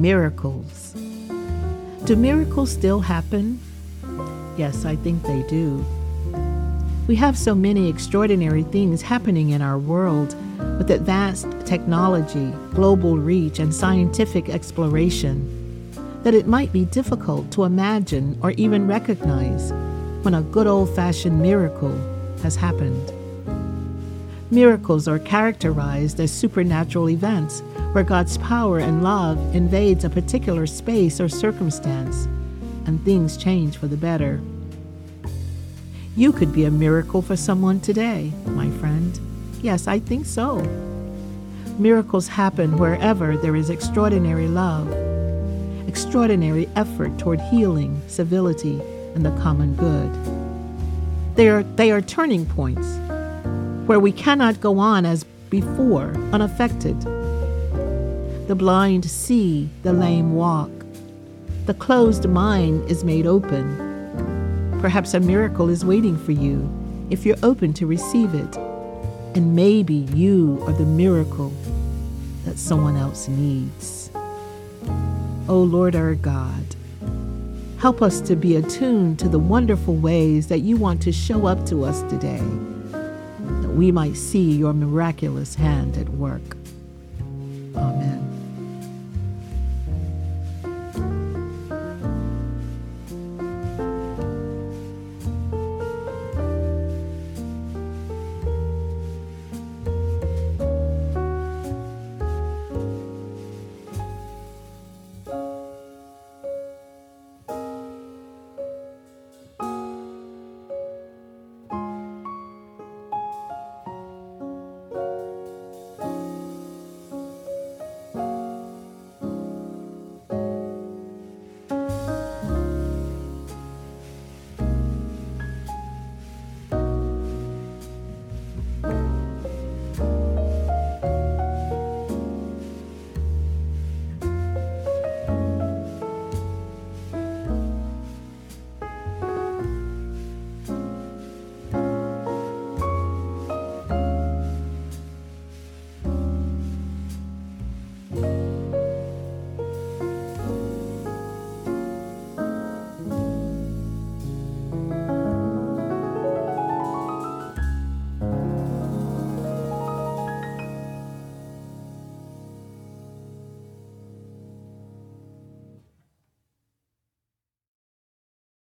miracles. Do miracles still happen? Yes, I think they do. We have so many extraordinary things happening in our world with advanced technology, global reach, and scientific exploration that it might be difficult to imagine or even recognize when a good old fashioned miracle has happened. Miracles are characterized as supernatural events where God's power and love invades a particular space or circumstance and things change for the better. You could be a miracle for someone today, my friend. Yes, I think so. Miracles happen wherever there is extraordinary love, extraordinary effort toward healing, civility, and the common good. They are, they are turning points where we cannot go on as before, unaffected. The blind see, the lame walk. The closed mind is made open. Perhaps a miracle is waiting for you if you're open to receive it. And maybe you are the miracle that someone else needs. Oh Lord our God, help us to be attuned to the wonderful ways that you want to show up to us today, we might see your miraculous hand at work. Amen.